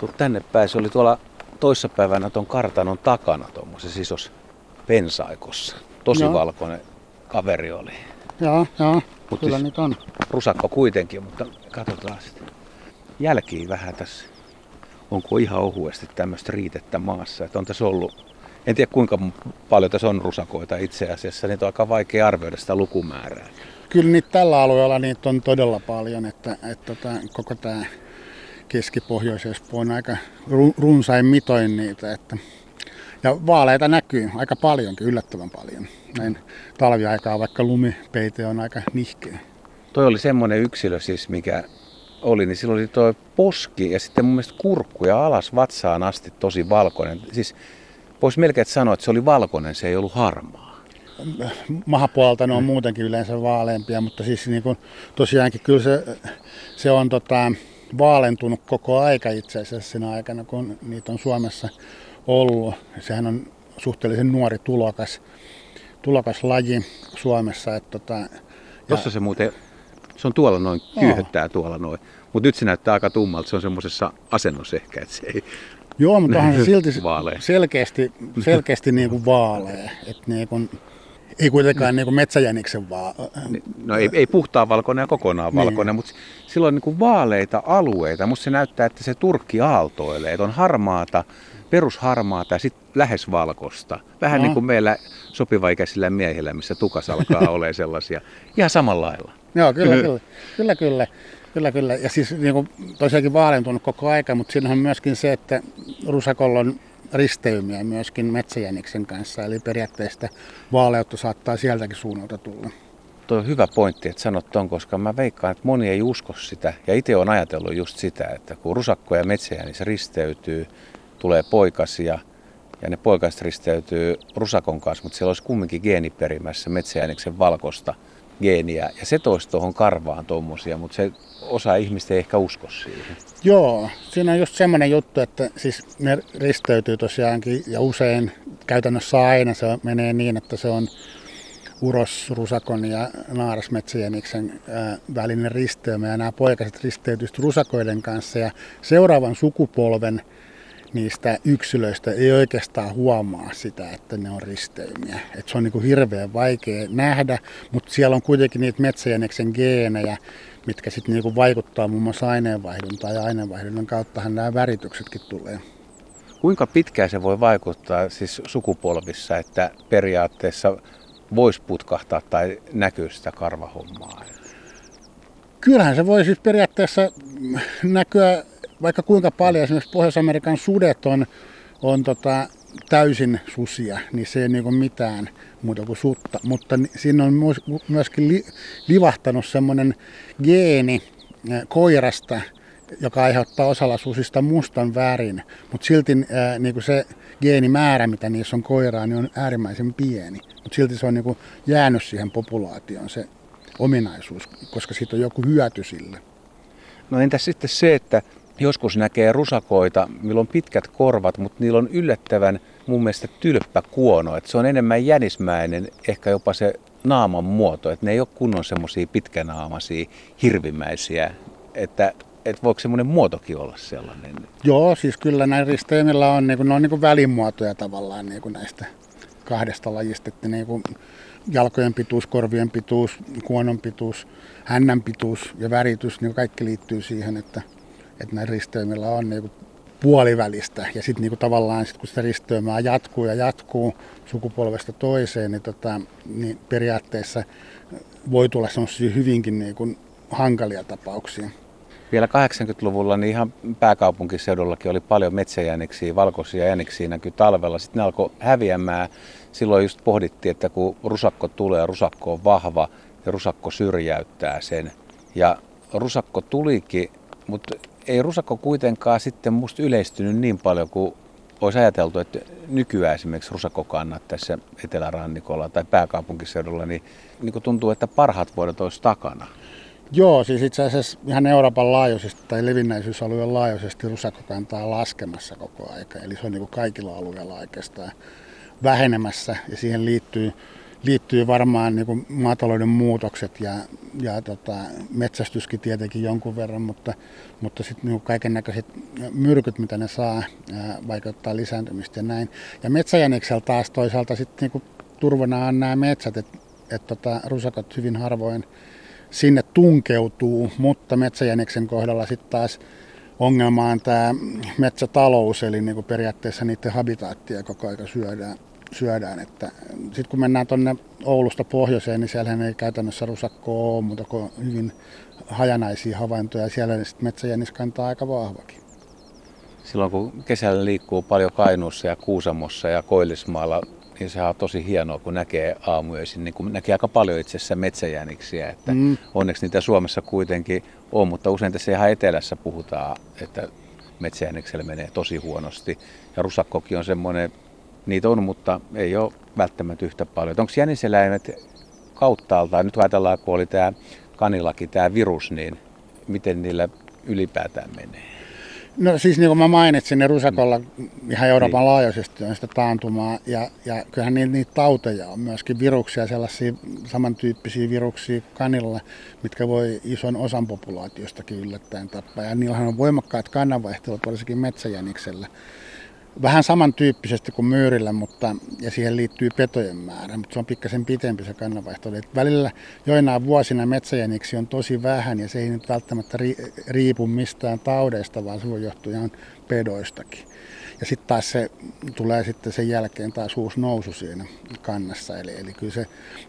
Tuu tänne päin. Se oli tuolla toissapäivänä tuon kartanon takana tuommoisessa isos pensaikossa. Tosi Joo. valkoinen kaveri oli. Joo, joo, Mut kyllä siis- nyt on. Rusakko kuitenkin, mutta katsotaan sitten. Jälkiä vähän tässä. Onko ihan ohuesti tämmöistä riitettä maassa? Että on tässä ollut, en tiedä kuinka paljon tässä on rusakoita itse asiassa. Niitä on aika vaikea arvioida sitä lukumäärää. Kyllä niitä tällä alueella niitä on todella paljon, että, että koko tämä keski-pohjois-Espoo on aika ru- runsain mitoin niitä. Että, ja vaaleita näkyy aika paljonkin, yllättävän paljon. Näin talviaikaa, vaikka lumipeite on aika nihkeä. Toi oli semmoinen yksilö siis, mikä oli, niin silloin oli toi poski ja sitten mun mielestä kurkku ja alas vatsaan asti tosi valkoinen. Siis voisi melkein sanoa, että se oli valkoinen, se ei ollut harmaa. mahapuolelta ne on muutenkin yleensä vaaleampia, mutta siis niin kuin, tosiaankin kyllä se, se on tota, vaalentunut koko aika itse asiassa siinä aikana, kun niitä on Suomessa ollut. Sehän on suhteellisen nuori tulokas, tulokas laji Suomessa. Että tota, Tuossa se muuten, se on tuolla noin, kyyhöttää tuolla noin. Mutta nyt se näyttää aika tummalta, se on semmoisessa asennossa ehkä, että se ei... joo, mutta onhan se silti Vaalea. selkeästi, selkeästi niin kuin vaalea. Että niin kuin, ei kuitenkaan niin kuin metsäjäniksen vaan. No ei, ei puhtaan valkoinen ja kokonaan Niin. valkoinen, mutta sillä on niin kuin vaaleita alueita. Musta se näyttää, että se turkki aaltoilee, että on harmaata, perusharmaata ja sitten lähes valkosta. Vähän No. niin kuin meillä sopivaikäisillä miehillä, missä tukas alkaa olla sellaisia. Ihan samalla lailla. Joo, kyllä, kyllä, kyllä, kyllä, kyllä, kyllä. Ja siis niin kuin, tosiaankin vaalentunut koko aika, mutta siinä on myöskin se, että rusakolla on risteymiä myöskin metsäjäniksen kanssa, eli periaatteessa vaaleutta saattaa sieltäkin suunnalta tulla. Tuo on hyvä pointti, että sanot ton, koska mä veikkaan, että moni ei usko sitä. Ja itse on ajatellut just sitä, että kun rusakko ja metsäjänis risteytyy, tulee poikasia, ja ne poikaset risteytyy rusakon kanssa, mutta siellä olisi kumminkin geeniperimässä metsäjäniksen valkosta geeniä. Ja se toisi tuohon karvaan tuommoisia, mutta se osa ihmistä ei ehkä usko siihen. Joo, siinä on just semmoinen juttu, että siis ne risteytyy tosiaankin ja usein käytännössä aina se menee niin, että se on urosrusakon ja naarasmetsäjäniksen ää, välinen risteymä ja nämä poikaset risteytyy sitten rusakoiden kanssa ja seuraavan sukupolven niistä yksilöistä ei oikeastaan huomaa sitä, että ne on risteymiä. Et se on niin hirveän vaikea nähdä, mutta siellä on kuitenkin niitä metsäjäniksen geenejä, mitkä sitten niin vaikuttaa muun muassa aineenvaihduntaan ja aineenvaihdunnan kauttahan nämä värityksetkin tulee. Kuinka pitkään se voi vaikuttaa siis sukupolvissa, että periaatteessa voisi putkahtaa tai näkyy sitä karvahommaa? Kyllähän se voi siis periaatteessa näkyä vaikka kuinka paljon. Esimerkiksi Pohjois-Amerikan sudet on, on tota, täysin susia, niin se ei niinku mitään muuta kuin sutta. Mutta siinä on myös- myöskin li, livahtanut semmoinen geeni koirasta, joka aiheuttaa osalla susista mustan värin, mutta silti ää, niinku se geenimäärä, mitä niissä on koiraa, niin on äärimmäisen pieni. Mutta silti se on niinku jäänyt siihen populaatioon se ominaisuus, koska siitä on joku hyöty sille. No entäs sitten se, että joskus näkee rusakoita, millä on pitkät korvat, mutta niillä on yllättävän mun mielestä tylppä kuono. Että se on enemmän jänismäinen, ehkä jopa se naaman muoto. Että ne ei ole kunnon semmoisia pitkänaamaisia, hirvimäisiä. Että, että voiko semmoinen muotokin olla sellainen? Joo, siis kyllä näin risteimillä on, niin kuin, ne on niin kuin välimuotoja tavallaan niin kuin näistä kahdesta lajista, että niin kuin jalkojen pituus, korvien pituus, kuonon pituus, hännän pituus ja väritys, niin kaikki liittyy siihen, että, että näin risteimillä on niin kuin puolivälistä. Ja sitten niin tavallaan sit, kun sitä risteymää jatkuu ja jatkuu sukupolvesta toiseen, niin, tota, niin periaatteessa voi tulla semmoisia hyvinkin niin kuin hankalia tapauksia. Vielä 80-luvulla niin ihan pääkaupunkiseudullakin oli paljon metsäjäniksiä, valkoisia jäniksiä näkyy talvella. Sitten ne alkoi häviämään. Silloin just pohdittiin, että kun rusakko tulee, rusakko on vahva ja rusakko syrjäyttää sen. Ja rusakko tulikin, mutta ei rusakko kuitenkaan sitten musta yleistynyt niin paljon kuin olisi ajateltu, että nykyään esimerkiksi rusakkokannat tässä etelärannikolla tai pääkaupunkiseudulla, niin, niin kuin tuntuu, että parhaat vuodet olisi takana. Joo, siis itse asiassa ihan Euroopan laajuisesti tai levinnäisyysalueen laajuisesti rusakkokanta on laskemassa koko aika. Eli se on niin kuin kaikilla alueilla oikeastaan vähenemässä ja siihen liittyy liittyy varmaan niin kuin maatalouden muutokset ja, ja tota, metsästyskin tietenkin jonkun verran, mutta, mutta sitten niin kaiken näköiset myrkyt, mitä ne saa, vaikuttaa lisääntymistä ja näin. Ja metsäjäniksellä taas toisaalta sitten niin turvana on nämä metsät, että et tota, rusakot hyvin harvoin sinne tunkeutuu, mutta metsäjäniksen kohdalla sitten taas ongelma on tämä metsätalous, eli niin periaatteessa niiden habitaattia koko ajan syödään. Syödään. Että sitten kun mennään tuonne Oulusta pohjoiseen, niin siellähän ei käytännössä rusakkoa ole, mutta kuin hyvin hajanaisia havaintoja. Siellä sitten metsäjänis kantaa aika vahvakin. Silloin kun kesällä liikkuu paljon Kainuussa ja Kuusamossa ja Koillismaalla, niin sehän on tosi hienoa, kun näkee aamuisin, niin kun näkee aika paljon itse asiassa metsäjäniksiä, että mm. onneksi niitä Suomessa kuitenkin on, mutta usein tässä ihan etelässä puhutaan, että metsäjäniksellä menee tosi huonosti. Ja rusakkokin on semmoinen, niitä on, mutta ei ole välttämättä yhtä paljon. Onko jäniseläimet kauttaaltaan, nyt ajatellaan, kun oli tämä kanilakin, tämä virus, niin miten niillä ylipäätään menee? No siis niin kuin mä mainitsin, ne rusakolla ihan Euroopan niin. laajuisesti on sitä taantumaa ja, ja kyllähän niitä, niitä tauteja on myöskin viruksia, sellaisia samantyyppisiä viruksia kanilla, mitkä voi ison osan populaatiostakin yllättäen tappaa. Ja niillähän on voimakkaat kannanvaihtelut, varsinkin metsäjäniksellä vähän samantyyppisesti kuin myyrillä, mutta, ja siihen liittyy petojen määrä, mutta se on pikkasen pitempi se kannanvaihto. Eli välillä joinain vuosina metsäjäniksi on tosi vähän ja se ei nyt välttämättä riipu mistään taudeista, vaan se voi johtua ihan pedoistakin. Ja sitten taas se tulee sitten sen jälkeen taas uusi nousu siinä kannassa. Eli, eli kyllä se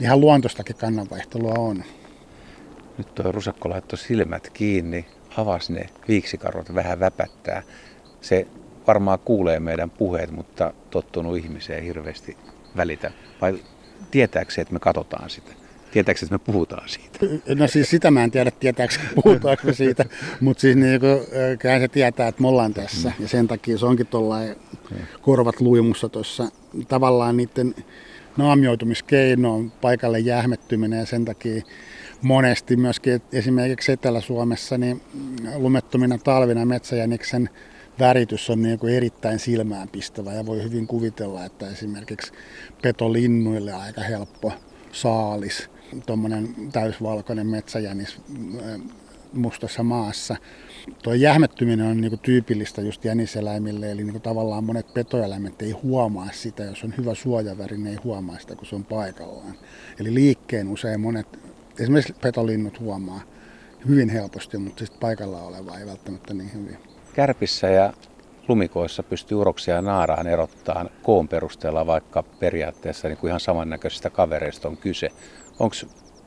ihan luontostakin kannanvaihtelua on. Nyt tuo rusakko laittoi silmät kiinni, avasi ne viiksikarvat vähän väpättää. Se varmaan kuulee meidän puheet, mutta tottunut ihmiseen hirveästi välitä. Vai tietääkö se, että me katsotaan sitä? Tietääkö että me puhutaan siitä? No siis sitä mä en tiedä, tietääkö puhutaanko me siitä, mutta siis niin kyllähän se tietää, että me ollaan tässä. Ja sen takia se onkin tuollainen korvat luimussa tuossa. Tavallaan niiden naamioitumiskeino on paikalle jähmettyminen ja sen takia monesti myöskin esimerkiksi Etelä-Suomessa niin lumettomina talvina metsäjäniksen väritys on niin kuin erittäin silmäänpistävä ja voi hyvin kuvitella, että esimerkiksi petolinnuille aika helppo saalis, tuommoinen täysvalkoinen metsäjänis äh, mustassa maassa. Tuo jähmettyminen on niin kuin tyypillistä just jäniseläimille, eli niin kuin tavallaan monet petoeläimet ei huomaa sitä, jos on hyvä suojaväri, ne ei huomaa sitä, kun se on paikallaan. Eli liikkeen usein monet, esimerkiksi petolinnut huomaa hyvin helposti, mutta sitten paikalla oleva ei välttämättä niin hyvin. Kärpissä ja lumikoissa pystyy uroksia ja naaraan erottaa koon perusteella, vaikka periaatteessa niin kuin ihan samannäköisistä kavereista on kyse. Onko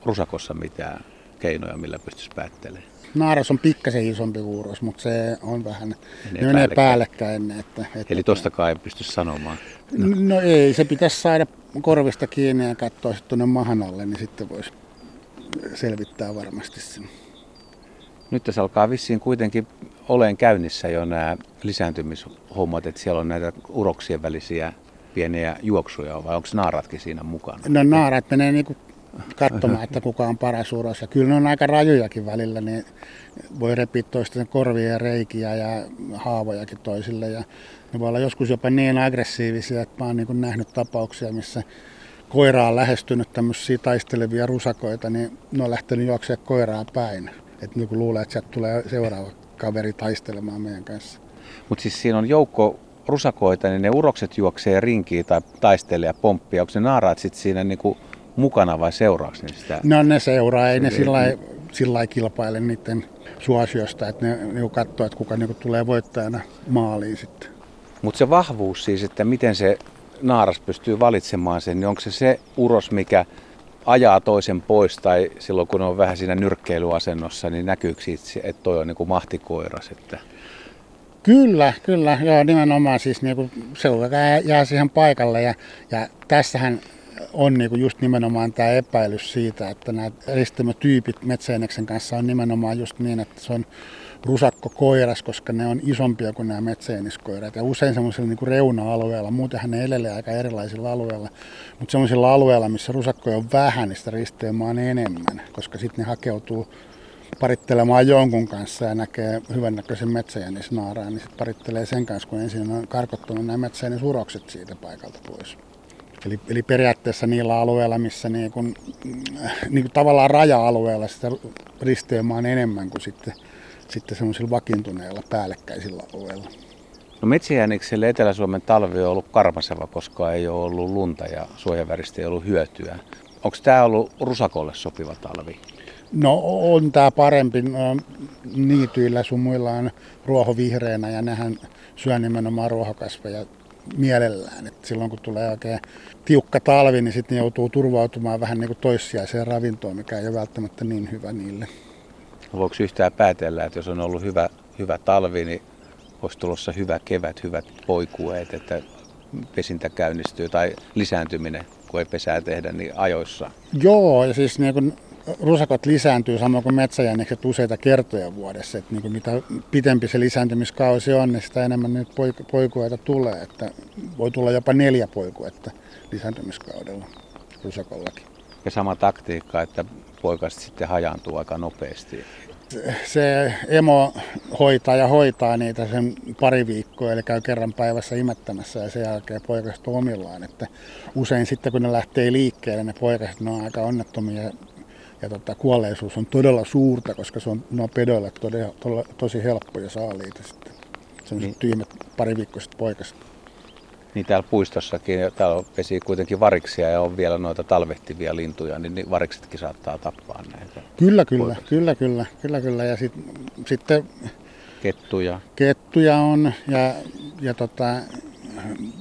rusakossa mitään keinoja, millä pystyisi päättelemään? Naaras on pikkasen isompi uros, mutta se on vähän menee, menee päällekkäin. Että, että, Eli tostakaan ei pysty sanomaan? No. no ei, se pitäisi saada korvista kiinni ja katsoa sitten tuonne mahan alle, niin sitten voisi selvittää varmasti sen. Nyt tässä alkaa vissiin kuitenkin olen käynnissä jo nämä lisääntymishommat, että siellä on näitä uroksien välisiä pieniä juoksuja, vai onko naaratkin siinä mukana? No naarat menee niin katsomaan, että kuka on paras uros. Ja kyllä ne on aika rajujakin välillä, niin voi repiä toisten korvia ja reikiä ja haavojakin toisille. Ja ne voi olla joskus jopa niin aggressiivisia, että mä oon niin nähnyt tapauksia, missä koira on lähestynyt tämmöisiä taistelevia rusakoita, niin ne on lähtenyt juoksemaan koiraa päin. Että niin luulee, että sieltä tulee seuraava kaveri taistelemaan meidän kanssa. Mutta siis siinä on joukko rusakoita, niin ne urokset juoksee rinkiin tai taistelee ja pomppii. Onko ne naaraat sitten siinä niinku mukana vai seuraaks ne sitä? No ne seuraa, ei ne sillä lailla kilpaile niiden suosiosta, että ne niinku katsoo, että kuka niinku tulee voittajana maaliin sitten. Mutta se vahvuus siis, että miten se naaras pystyy valitsemaan sen, niin onko se se uros, mikä ajaa toisen pois tai silloin kun on vähän siinä nyrkkeilyasennossa, niin näkyykö siitä, että toi on niin kuin mahtikoiras? Että... Kyllä, kyllä. Joo, nimenomaan siis niin kuin seura jää siihen paikalle ja, ja tässähän on niin kuin just nimenomaan tämä epäilys siitä, että nämä ristemätyypit metsäeneksen kanssa on nimenomaan just niin, että se on rusakkokoiras, koska ne on isompia kuin nämä metsäeniskoirat ja usein semmoisilla niin reuna-alueilla, muutenhan ne elelee aika erilaisilla alueilla, mutta semmoisilla alueilla, missä rusakkoja on vähän, niin sitä risteemaa on enemmän, koska sitten ne hakeutuu parittelemaan jonkun kanssa ja näkee hyvännäköisen metsäjänisnaaraan, niin sitten parittelee sen kanssa, kun ensin on karkottunut nämä metsäjänisurokset siitä paikalta pois. Eli, eli periaatteessa niillä alueilla, missä niin kuin, niin kuin tavallaan raja-alueella sitä risteymaa on enemmän kuin sitten, sitten semmoisilla vakiintuneilla päällekkäisillä alueilla. No metsäjänikselle Etelä-Suomen talvi on ollut karmaseva, koska ei ole ollut lunta ja suojaväristä ei ollut hyötyä. Onko tämä ollut rusakolle sopiva talvi? No on tämä parempi. No, niityillä sun muilla on ruoho vihreänä ja nehän syö nimenomaan ruohokasveja mielellään. Et silloin kun tulee oikein tiukka talvi, niin sitten joutuu turvautumaan vähän niin kuin toissijaiseen ravintoon, mikä ei ole välttämättä niin hyvä niille. Voiko yhtään päätellä, että jos on ollut hyvä, hyvä talvi, niin olisi tulossa hyvä kevät, hyvät poikueet, että pesintä käynnistyy tai lisääntyminen, kun ei pesää tehdä, niin ajoissa? Joo, ja siis niin kun rusakot lisääntyy samoin kuin metsäjännekset useita kertoja vuodessa. Että niin mitä pitempi se lisääntymiskausi on, niin sitä enemmän nyt poikueita tulee. Että voi tulla jopa neljä poikuetta lisääntymiskaudella rusakollakin. Ja sama taktiikka, että poikaset sitten hajaantuu aika nopeasti. Se emo hoitaa ja hoitaa niitä sen pari viikkoa, eli käy kerran päivässä imettämässä ja sen jälkeen poikaset omillaan. Että usein sitten kun ne lähtee liikkeelle, ne poikaset ne on aika onnettomia ja tota, kuolleisuus on todella suurta, koska se on, ne on pedoille todella, todella, tosi helppoja saaliita sitten. Sellaiset niin. tyhmät pariviikkoiset poikaset. Niin täällä puistossakin, täällä pesi kuitenkin variksia ja on vielä noita talvehtivia lintuja, niin, niin variksetkin saattaa tappaa näitä. Kyllä, kyllä, kyllä, kyllä, kyllä, kyllä. Ja sit, sitten kettuja. Kettuja on ja, ja tota,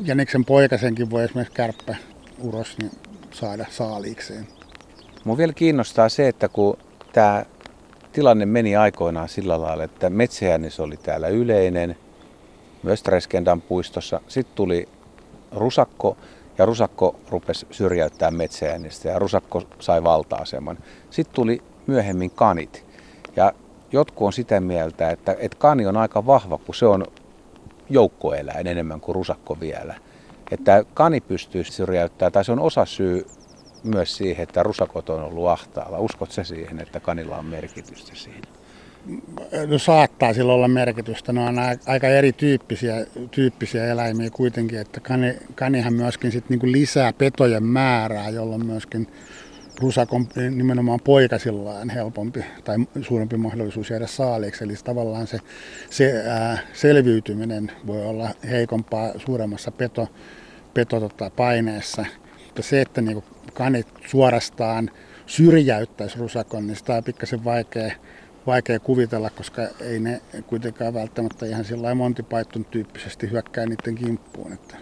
Jäniksen poikasenkin voi esimerkiksi kärppä uros niin saada saaliikseen. Mua vielä kiinnostaa se, että kun tämä tilanne meni aikoinaan sillä lailla, että metsäjännis oli täällä yleinen, myös Treskendan puistossa. Sitten tuli rusakko ja rusakko rupesi syrjäyttää metsäjännistä ja rusakko sai valta-aseman. Sitten tuli myöhemmin kanit. Ja jotkut on sitä mieltä, että, että kani on aika vahva, kun se on joukkoeläin enemmän kuin rusakko vielä. Että kani pystyy syrjäyttämään, tai se on osa syy myös siihen, että rusakot on ollut ahtaalla. Uskot se siihen, että kanilla on merkitystä siinä? No saattaa sillä olla merkitystä. Ne on aika erityyppisiä tyyppisiä eläimiä kuitenkin, että kani, kanihan myöskin sit niinku lisää petojen määrää, jolloin myöskin rusakon nimenomaan poikasillaan helpompi tai suurempi mahdollisuus jäädä saaliiksi. Eli tavallaan se, se ää, selviytyminen voi olla heikompaa suuremmassa peto, peto tota, paineessa. Mutta se, että niinku kanit suorastaan syrjäyttäisi rusakon, niin sitä on pikkasen vaikea, vaikea kuvitella, koska ei ne kuitenkaan välttämättä ihan sillä Monty Python tyyppisesti hyökkää niiden kimppuun. Että